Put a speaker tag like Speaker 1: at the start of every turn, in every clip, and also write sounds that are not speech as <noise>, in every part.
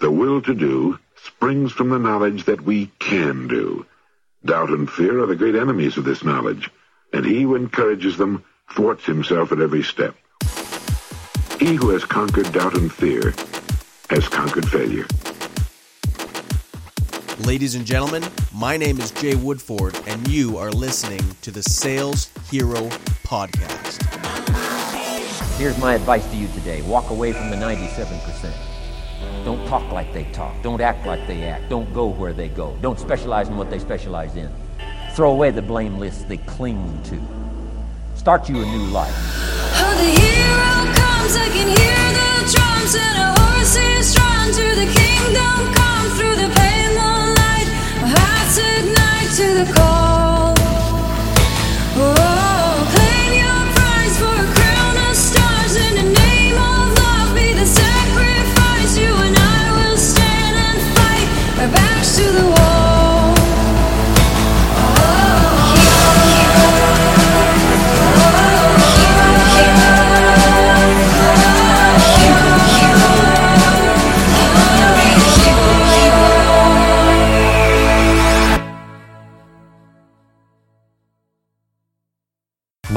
Speaker 1: The will to do springs from the knowledge that we can do. Doubt and fear are the great enemies of this knowledge, and he who encourages them thwarts himself at every step. He who has conquered doubt and fear has conquered failure.
Speaker 2: Ladies and gentlemen, my name is Jay Woodford, and you are listening to the Sales Hero Podcast.
Speaker 3: Here's my advice to you today walk away from the 97%. Don't talk like they talk. Don't act like they act. Don't go where they go. Don't specialize in what they specialize in. Throw away the blame lists they cling to. Start you a new life.
Speaker 4: Oh, the hero comes, I can hear the drums, and a horse is drawn to the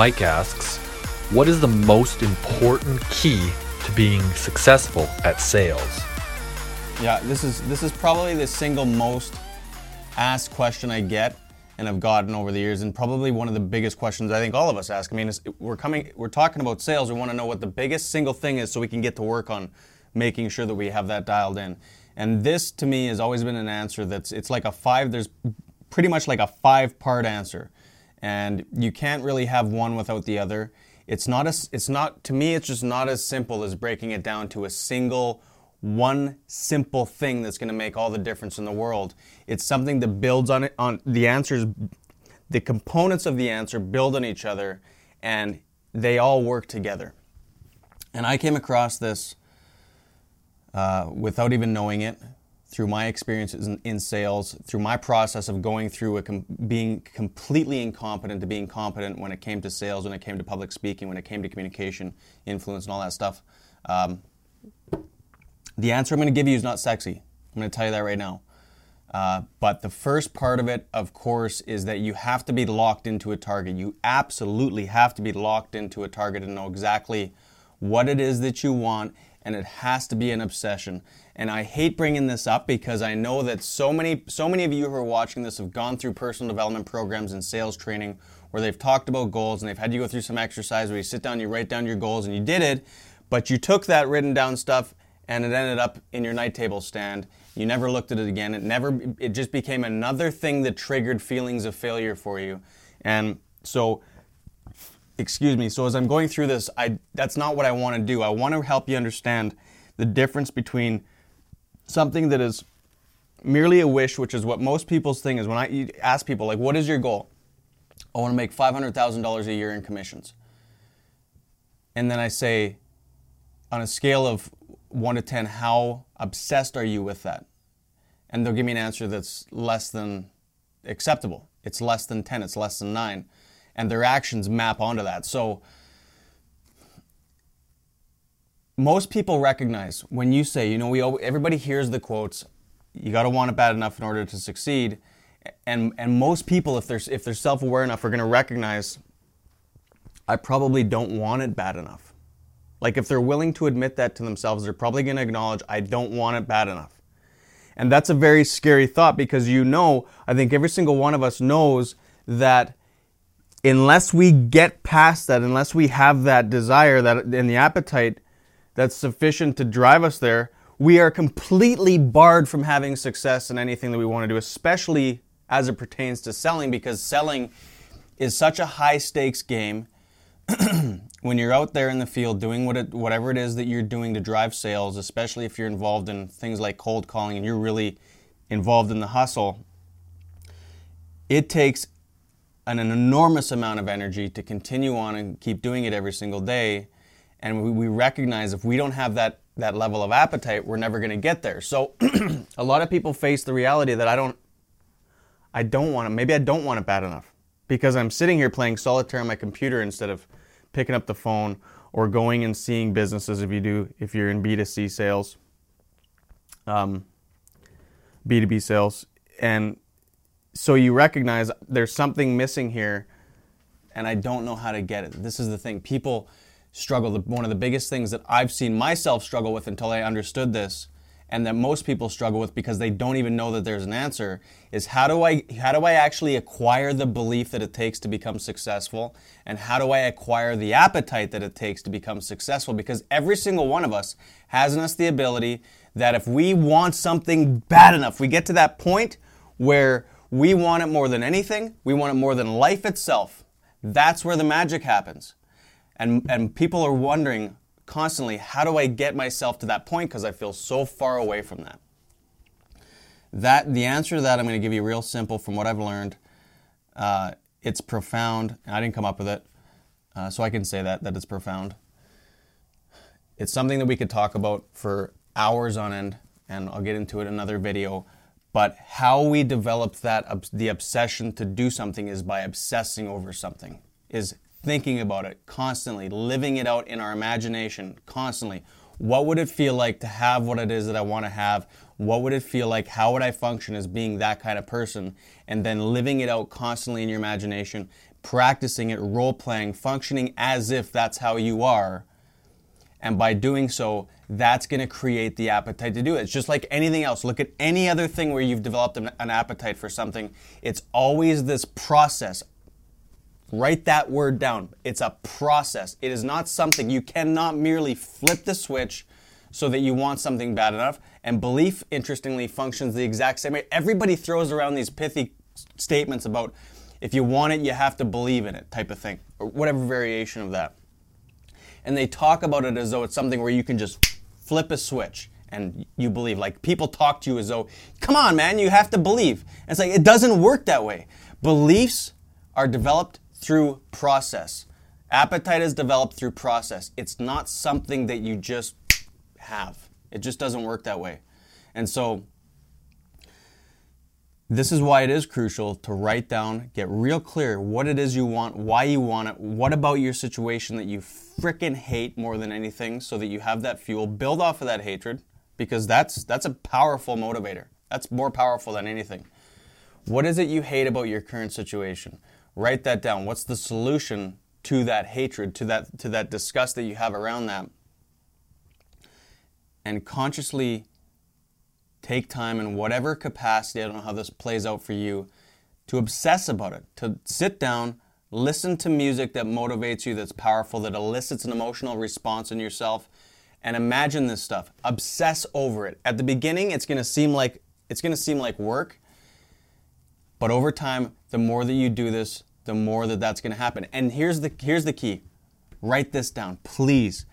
Speaker 5: Mike asks, What is the most important key to being successful at sales?
Speaker 6: Yeah, this is this is probably the single most asked question I get and have gotten over the years, and probably one of the biggest questions I think all of us ask. I mean, we're coming, we're talking about sales. We want to know what the biggest single thing is, so we can get to work on making sure that we have that dialed in. And this, to me, has always been an answer that's it's like a five. There's pretty much like a five-part answer, and you can't really have one without the other. It's not as it's not to me. It's just not as simple as breaking it down to a single one simple thing that's going to make all the difference in the world. It's something that builds on it on the answers the components of the answer build on each other and they all work together. And I came across this uh, without even knowing it through my experiences in, in sales, through my process of going through a com- being completely incompetent to being competent when it came to sales, when it came to public speaking, when it came to communication, influence, and all that stuff. Um, the answer I'm going to give you is not sexy. I'm going to tell you that right now. Uh, but the first part of it, of course, is that you have to be locked into a target. You absolutely have to be locked into a target and know exactly what it is that you want, and it has to be an obsession. And I hate bringing this up because I know that so many, so many of you who are watching this have gone through personal development programs and sales training where they've talked about goals and they've had you go through some exercise where you sit down, you write down your goals, and you did it, but you took that written down stuff and it ended up in your night table stand. You never looked at it again. It never it just became another thing that triggered feelings of failure for you. And so excuse me, so as I'm going through this, I that's not what I want to do. I want to help you understand the difference between something that is merely a wish, which is what most people's thing is when I ask people like what is your goal? I want to make $500,000 a year in commissions. And then I say on a scale of one to 10, how obsessed are you with that? And they'll give me an answer that's less than acceptable. It's less than 10, it's less than 9. And their actions map onto that. So most people recognize when you say, you know, we everybody hears the quotes, you got to want it bad enough in order to succeed. And and most people if they're if they're self-aware enough are going to recognize I probably don't want it bad enough. Like if they're willing to admit that to themselves, they're probably going to acknowledge, I don't want it bad enough. And that's a very scary thought because you know, I think every single one of us knows that unless we get past that, unless we have that desire that and the appetite that's sufficient to drive us there, we are completely barred from having success in anything that we want to do, especially as it pertains to selling, because selling is such a high stakes game <clears throat> when you're out there in the field doing what it, whatever it is that you're doing to drive sales, especially if you're involved in things like cold calling and you're really involved in the hustle, it takes an, an enormous amount of energy to continue on and keep doing it every single day. And we, we recognize if we don't have that that level of appetite, we're never going to get there. So <clears throat> a lot of people face the reality that I don't I don't want it. Maybe I don't want it bad enough because I'm sitting here playing solitaire on my computer instead of picking up the phone or going and seeing businesses if you do if you're in B2C sales. um, B2B sales. And so you recognize there's something missing here and I don't know how to get it. This is the thing. People struggle. One of the biggest things that I've seen myself struggle with until I understood this and that most people struggle with because they don't even know that there's an answer is how do I how do I actually acquire the belief that it takes to become successful and how do I acquire the appetite that it takes to become successful because every single one of us has in us the ability that if we want something bad enough we get to that point where we want it more than anything we want it more than life itself that's where the magic happens and and people are wondering constantly, how do I get myself to that point because I feel so far away from that? That the answer to that I'm going to give you real simple from what I've learned. Uh, it's profound. I didn't come up with it, uh, so I can say that that it's profound. It's something that we could talk about for hours on end, and I'll get into it in another video. But how we develop that the obsession to do something is by obsessing over something. Is thinking about it constantly, living it out in our imagination constantly. What would it feel like to have what it is that I want to have? What would it feel like? How would I function as being that kind of person? And then living it out constantly in your imagination, practicing it, role playing, functioning as if that's how you are. And by doing so, that's going to create the appetite to do it. It's just like anything else. Look at any other thing where you've developed an, an appetite for something. It's always this process Write that word down. It's a process. It is not something you cannot merely flip the switch so that you want something bad enough. And belief, interestingly, functions the exact same way. Everybody throws around these pithy statements about if you want it, you have to believe in it, type of thing, or whatever variation of that. And they talk about it as though it's something where you can just flip a switch and you believe. Like people talk to you as though, come on, man, you have to believe. And it's like, it doesn't work that way. Beliefs are developed through process. Appetite is developed through process. It's not something that you just have. It just doesn't work that way. And so, this is why it is crucial to write down, get real clear what it is you want, why you want it, what about your situation that you fricking hate more than anything, so that you have that fuel. Build off of that hatred, because that's that's a powerful motivator. That's more powerful than anything. What is it you hate about your current situation? Write that down. What's the solution to that hatred, to that to that disgust that you have around that? And consciously take time in whatever capacity, I don't know how this plays out for you, to obsess about it, to sit down, listen to music that motivates you, that's powerful, that elicits an emotional response in yourself, and imagine this stuff. Obsess over it. At the beginning, it's gonna seem like it's gonna seem like work, but over time, the more that you do this, the more that that's going to happen. And here's the here's the key. Write this down, please.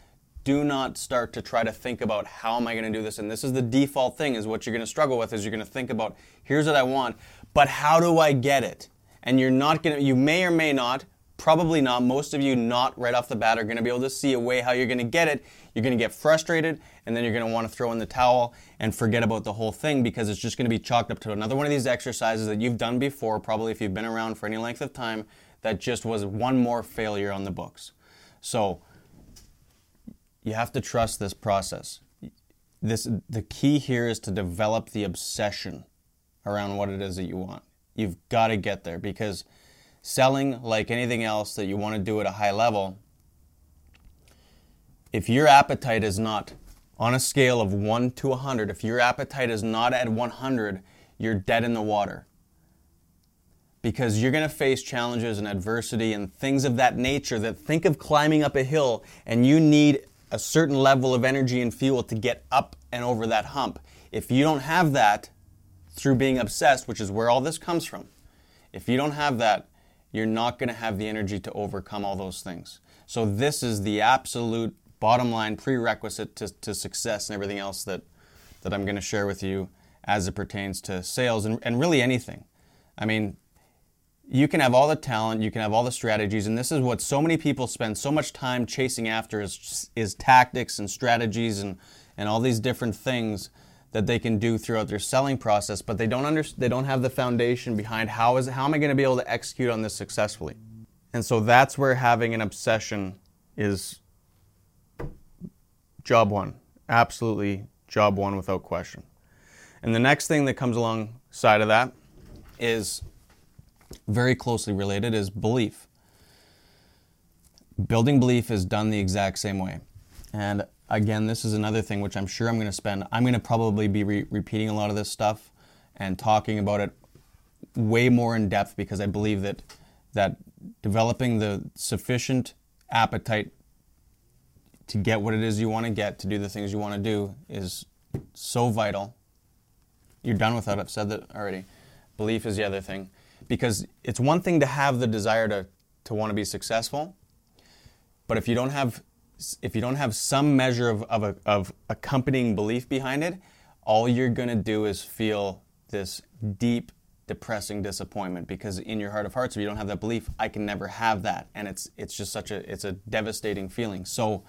Speaker 6: Do not start to try to think about how am I going to do this. And this is the default thing is what you're going to struggle with is you're going to think about here's what I want, but how do I get it? And you're not going to you may or may not Probably not. Most of you, not right off the bat, are going to be able to see a way how you're going to get it. You're going to get frustrated, and then you're going to want to throw in the towel and forget about the whole thing because it's just going to be chalked up to another one of these exercises that you've done before, probably if you've been around for any length of time, that just was one more failure on the books. So, you have to trust this process. This the key here is to develop the obsession around what it is that you want. You've got to get there because selling like anything else that you want to do at a high level, if your appetite is not on a scale of 1 to 100, if your appetite is not at 100, you're dead in the water. Because you're going to face challenges and adversity and things of that nature that think of climbing up a hill and you need a certain level of energy and fuel to get up and over that hump. If you don't have that through being obsessed, which is where all this comes from, if you don't have that, you're not going to have the energy to overcome all those things. So, this is the absolute bottom line prerequisite to, to success and everything else that, that I'm going to share with you as it pertains to sales and, and really anything. I mean, you can have all the talent, you can have all the strategies, and this is what so many people spend so much time chasing after is, is tactics and strategies and, and all these different things that they can do throughout their selling process, but they don't under, they don't have the foundation behind how is how am I going to be able to execute on this successfully. And so that's where having an obsession is job one. Absolutely job one without question. And the next thing that comes alongside of that is very closely related is belief. Building belief is done the exact same way. And again, this is another thing which I'm sure I'm going to spend, I'm going to probably be re- repeating a lot of this stuff and talking about it way more in depth because I believe that that developing the sufficient appetite to get what it is you want to get, to do the things you want to do, is so vital. You're done with that. I've said that already. Belief is the other thing. Because it's one thing to have the desire to, to want to be successful, but if you don't have if you don't have some measure of, of, a, of accompanying belief behind it, all you're going to do is feel this deep depressing disappointment because in your heart of hearts if you don't have that belief i can never have that. And it's it's just such a it's a devastating feeling. So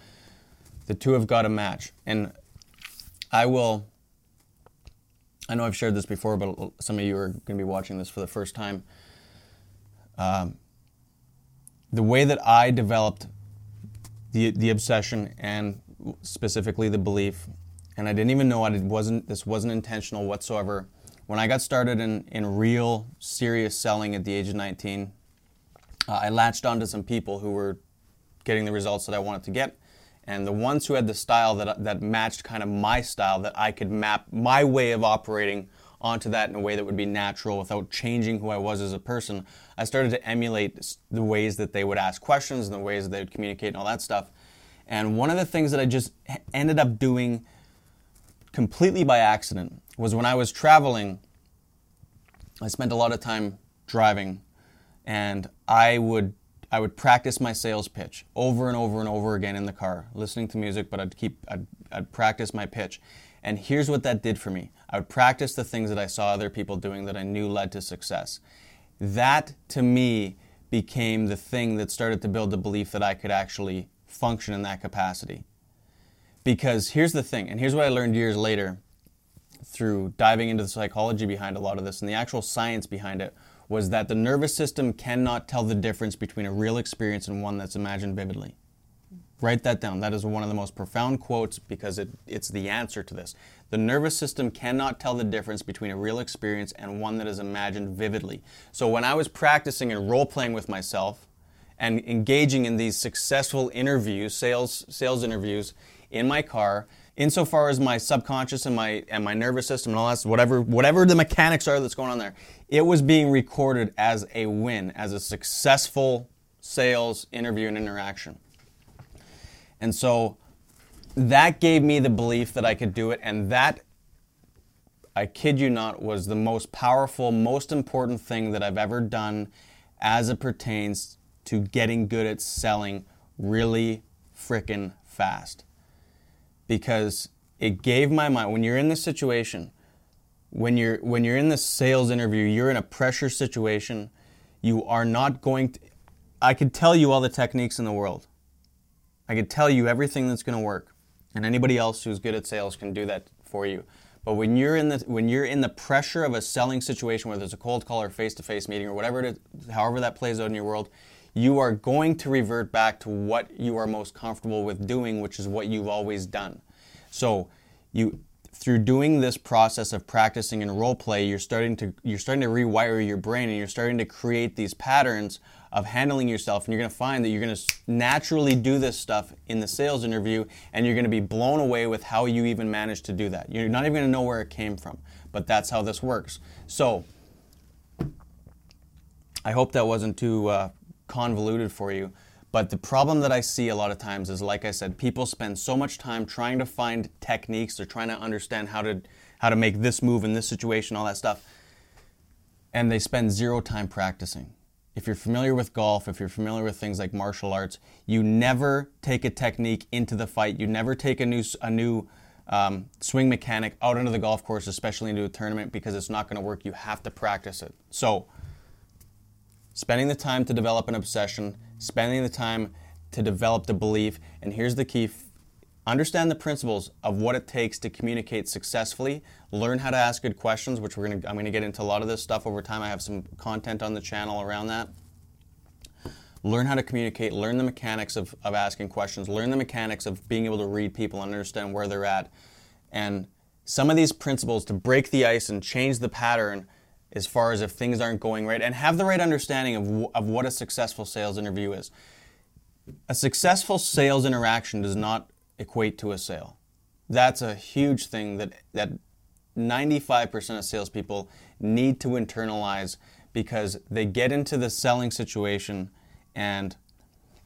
Speaker 6: the two have got to match. And i will i know i've shared this before but some of you are going to be watching this for the first time. Um, the way that i developed the, the obsession and specifically the belief and i didn't even know it wasn't this wasn't intentional whatsoever when I got started in, in real serious selling at the age of 19, uh, I latched onto some people who were getting the results that I wanted to get. And the ones who had the style that, that matched kind of my style, that I could map my way of operating onto that in a way that would be natural without changing who I was as a person, I started to emulate the ways that they would ask questions and the ways that they would communicate and all that stuff. And one of the things that I just ended up doing completely by accident was when I was traveling, I spent a lot of time driving, and I would I would practice my sales pitch over and over and over again in the car, listening to music, but I'd keep I'd, I'd practice my pitch. And here's what that did for me. I would practice the things that I saw other people doing that I knew led to success. That to me became the thing that started to build the belief that I could actually function in that capacity. Because here's the thing, and here's what I learned years later through diving into the psychology behind a lot of this and the actual science behind it was that the nervous system cannot tell the difference between a real experience and one that's imagined vividly. Write that down. That is one of the most profound quotes because it, it's the answer to this. The nervous system cannot tell the difference between a real experience and one that is imagined vividly. So when I was practicing and role playing with myself and engaging in these successful interviews, sales sales interviews in my car, insofar as my subconscious and my and my nervous system and all that whatever whatever the mechanics are that's going on there it was being recorded as a win as a successful sales interview and interaction and so that gave me the belief that I could do it. And that I kid you not was the most powerful most important thing that I've ever done as it pertains to getting good at selling really frickin' fast. Because it gave my mind when you're in this situation when you're when you're in this sales interview you're in a pressure situation you are not going to i could tell you all the techniques in the world i could tell you everything that's going to work and anybody else who's good at sales can do that for you but when you're in the when you're in the pressure of a selling situation whether it's a cold call or face-to-face meeting or whatever it is however that plays out in your world you are going to revert back to what you are most comfortable with doing, which is what you've always done. So you through doing this process of practicing and role play, you're starting to you're starting to rewire your brain and you're starting to create these patterns of handling yourself and you're going to find that you're going to naturally do this stuff in the sales interview and you're going to be blown away with how you even managed to do that. You're not even going to know where it came from, but that's how this works. So I hope that wasn't too uh, convoluted for you. But the problem that I see a lot of times is, like I said, people spend so much time trying to find techniques. They're trying to understand how to how to make this move in this situation, all that stuff, and they spend zero time practicing. If you're familiar with golf, if you're familiar with things like martial arts, you never take a technique into the fight. You never take a new a new um, swing mechanic out into the golf course, especially into a tournament, because it's not going to work. You have to practice it. So spending the time to develop an obsession, spending the time to develop the belief, and here's the key understand the principles of what it takes to communicate successfully learn how to ask good questions which we're to i'm going to get into a lot of this stuff over time. I have some content on the channel around that. Learn how to communicate learn the mechanics of, of asking questions learn the mechanics of being able to read people and understand where they're at. And some of these principles to break the ice and change the pattern as far as if things aren't going right and have the right understanding of, of what a successful sales interview is. A successful sales interaction does not equate to a sale. That's a huge thing that, that 95% of salespeople need to internalize because they get into the selling situation and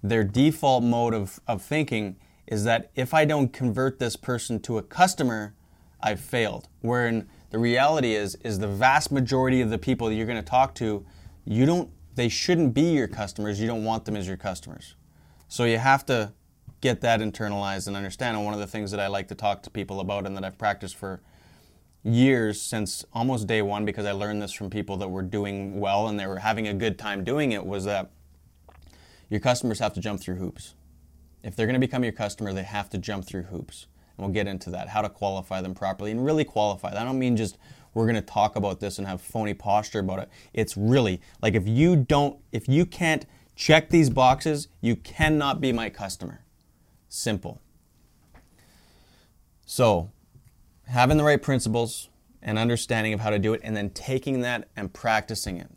Speaker 6: their default mode of, of thinking is that if I don't convert this person to a customer, I've failed. Wherein the reality is, is the vast majority of the people that you're going to talk to, you don't, they shouldn't be your customers. You don't want them as your customers. So you have to get that internalized and understand. And one of the things that I like to talk to people about and that I've practiced for years since almost day one, because I learned this from people that were doing well and they were having a good time doing it, was that your customers have to jump through hoops. If they're going to become your customer, they have to jump through hoops. And we'll get into that, how to qualify them properly and really qualify. I don't mean just we're going to talk about this and have phony posture about it. It's really like if you don't, if you can't check these boxes, you cannot be my customer. Simple. So, having the right principles and understanding of how to do it, and then taking that and practicing it.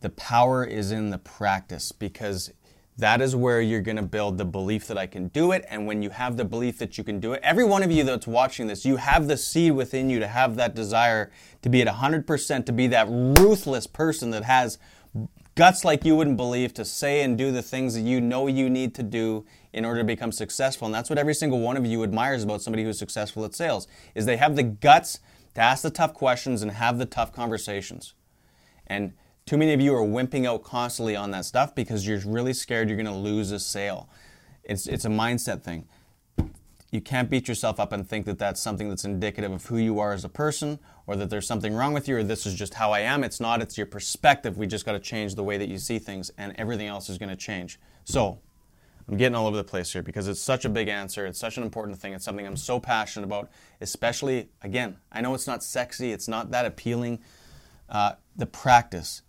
Speaker 6: The power is in the practice because that is where you're going to build the belief that I can do it. And when you have the belief that you can do it, every one of you that's watching this, you have the seed within you to have that desire to be at 100%, to be that ruthless person that has guts like you wouldn't believe to say and do the things that you know you need to do in order to become successful. And that's what every single one of you admires about somebody who's successful at sales is they have the guts to ask the tough questions and have the tough conversations. And too many of you are wimping out constantly on that stuff because you're really scared you're going to lose a sale. It's, it's a mindset thing. You can't beat yourself up and think that that's something that's indicative of who you are as a person or that there's something wrong with you or this is just how I am. It's not, it's your perspective. We just got to change the way that you see things and everything else is going to change. So, I'm getting all over the place here because it's such a big answer. It's such an important thing. It's something I'm so passionate about, especially, again, I know it's not sexy, it's not that appealing. Uh, the practice.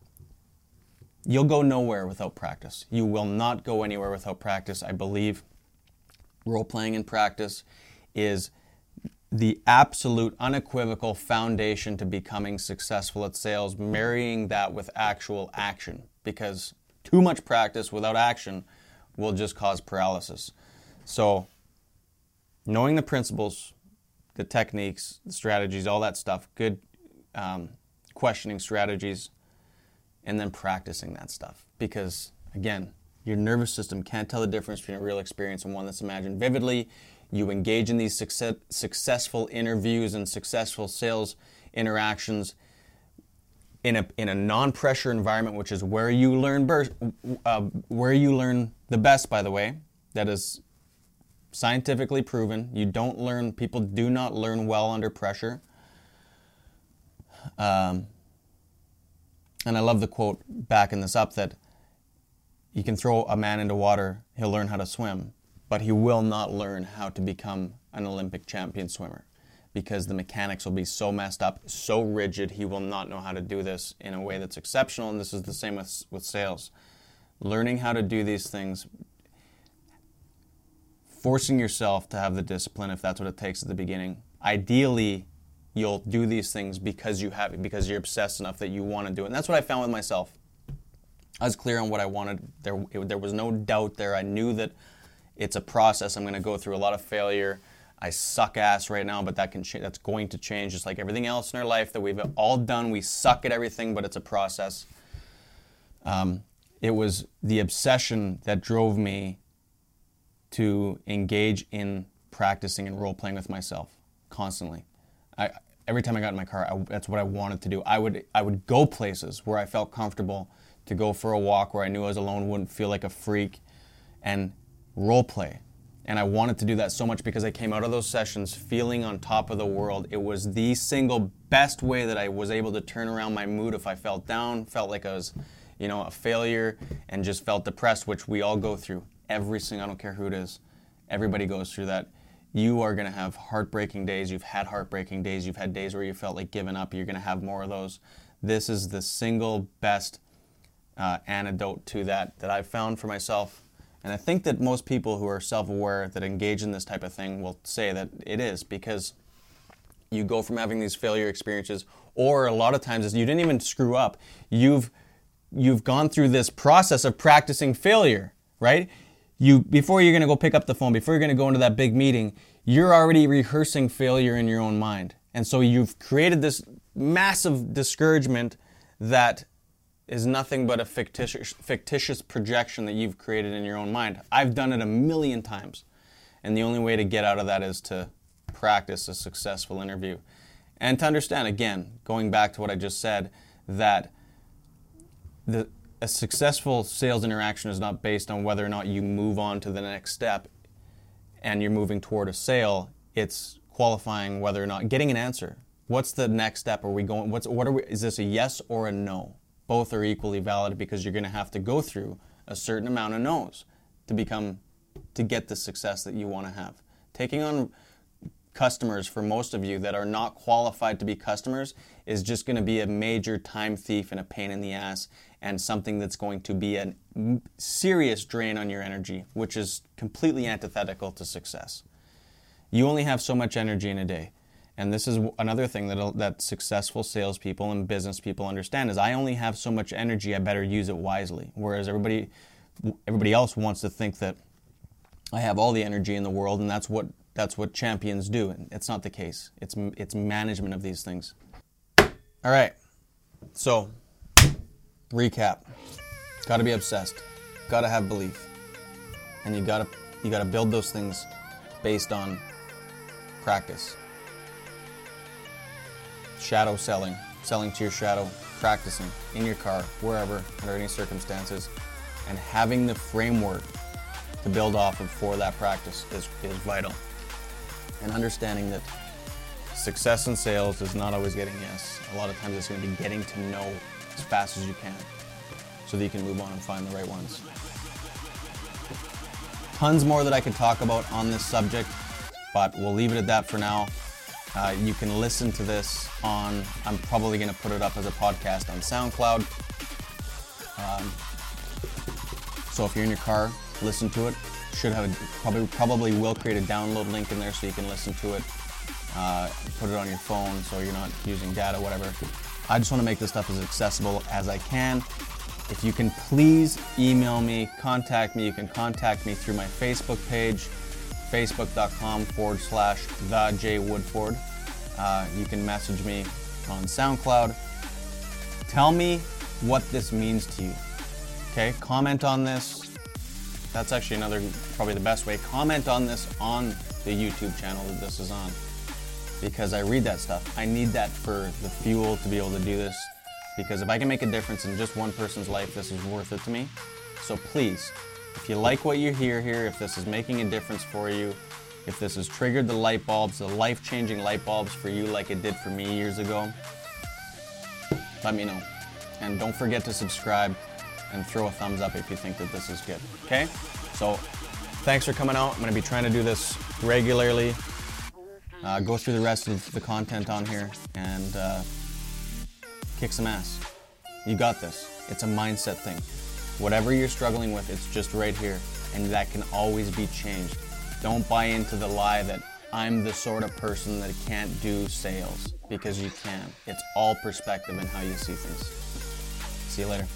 Speaker 6: You'll go nowhere without practice. You will not go anywhere without practice. I believe role playing in practice is the absolute unequivocal foundation to becoming successful at sales, marrying that with actual action because too much practice without action will just cause paralysis. So, knowing the principles, the techniques, the strategies, all that stuff, good um, questioning strategies, and then practicing that stuff. Because, again, your nervous system can't tell the difference between a real experience and one that's imagined vividly. You engage in these success, successful interviews and successful sales interactions in a, in a non-pressure environment, which is where you learn bur- uh, where you learn the best. By the way, that is scientifically proven. You don't learn. People do not learn well under pressure. Um, and I love the quote backing this up that you can throw a man into water, he'll learn how to swim, but he will not learn how to become an Olympic champion swimmer because the mechanics will be so messed up, so rigid, he will not know how to do this in a way that's exceptional. And this is the same with, with sales. Learning how to do these things, forcing yourself to have the discipline if that's what it takes at the beginning. Ideally, you'll do these things because you have because you're obsessed enough that you want to do it. And that's what I found with myself. I was clear on what I wanted. There, it, there was no doubt there. I knew that it's a process. I'm going to go through a lot of failure. I suck ass right now, but that can cha- that's going to change, just like everything else in our life that we've all done. We suck at everything, but it's a process. Um, it was the obsession that drove me to engage in practicing and role playing with myself constantly. I, every time I got in my car, I, that's what I wanted to do. I would I would go places where I felt comfortable to go for a walk where I knew I was alone, wouldn't feel like a freak, and role play. And I wanted to do that so much because I came out of those sessions feeling on top of the world. It was the single best way that I was able to turn around my mood if I felt down, felt like I was, you know, a failure, and just felt depressed, which we all go through. Every single, I don't care who it is, everybody goes through that. You are going to have heartbreaking days. You've had heartbreaking days. You've had days where you felt like giving up. You're going to have more of those. This is the single best uh, antidote to that that I've found for myself. And I think that most people who are self aware that engage in this type of thing will say that it is because you go from having these failure experiences, or a lot of times you didn't even screw up. You've you've gone through this process of practicing failure, right? You before you're gonna go pick up the phone, before you're gonna go into that big meeting, you're already rehearsing failure in your own mind. And so you've created this massive discouragement that is nothing but a fictitious, fictitious projection that you've created in your own mind. I've done it a million times. And the only way to get out of that is to practice a successful interview. And to understand, again, going back to what I just said, that the, a successful sales interaction is not based on whether or not you move on to the next step and you're moving toward a sale. It's qualifying whether or not getting an answer. What's the next step? Are we going? What's what are we? Is this a yes or a no? Both are equally valid because you're going to have to go through a certain amount of no's to become to get the success that you want to have. Taking on customers for most of you that are not qualified to be customers is just going to be a major time thief and a pain in the ass and something that's going to be a serious drain on your energy, which is completely antithetical to success. You only have so much energy in a day. And this is another thing that, that successful salespeople and business people understand is I only have so much energy, I better use it wisely. Whereas everybody, everybody else wants to think that I have all the energy in the world and that's what that's what champions do. And it's not the case. It's it's management of these things. All right. So, recap. Got to be obsessed. Got to have belief. And you got to you got to build those things based on practice. Shadow selling, selling to your shadow, practicing in your car, wherever, under any circumstances, and having the framework to build off of for that practice is, is vital. And understanding that success in sales is not always getting yes. A lot of times it's going to be getting to no as fast as you can so that you can move on and find the right ones. Tons more that I could talk about on this subject, but we'll leave it at that for now. Uh, you can listen to this on, I'm probably going to put it up as a podcast on SoundCloud. Um, so if you're in your car, listen to it. Should have a, probably probably will create a download link in there so you can listen to it. Uh, put it on your phone so you're not using data, whatever. I just want to make this stuff as accessible as I can. If you can please email me, contact me. You can contact me through my Facebook page, facebook.com forward slash the J Woodford. Uh, you can message me on SoundCloud. Tell me what this means to you. Okay, comment on this. That's actually another, probably the best way. Comment on this on the YouTube channel that this is on because I read that stuff. I need that for the fuel to be able to do this because if I can make a difference in just one person's life, this is worth it to me. So please, if you like what you hear here, if this is making a difference for you, if this has triggered the light bulbs, the life changing light bulbs for you like it did for me years ago, let me know. And don't forget to subscribe and throw a thumbs up if you think that this is good. Okay? So thanks for coming out. I'm going to be trying to do this regularly. Uh, go through the rest of the content on here and uh, kick some ass. You got this. It's a mindset thing. Whatever you're struggling with, it's just right here, and that can always be changed. Don't buy into the lie that I'm the sort of person that can't do sales because you can. It's all perspective and how you see things. See you later.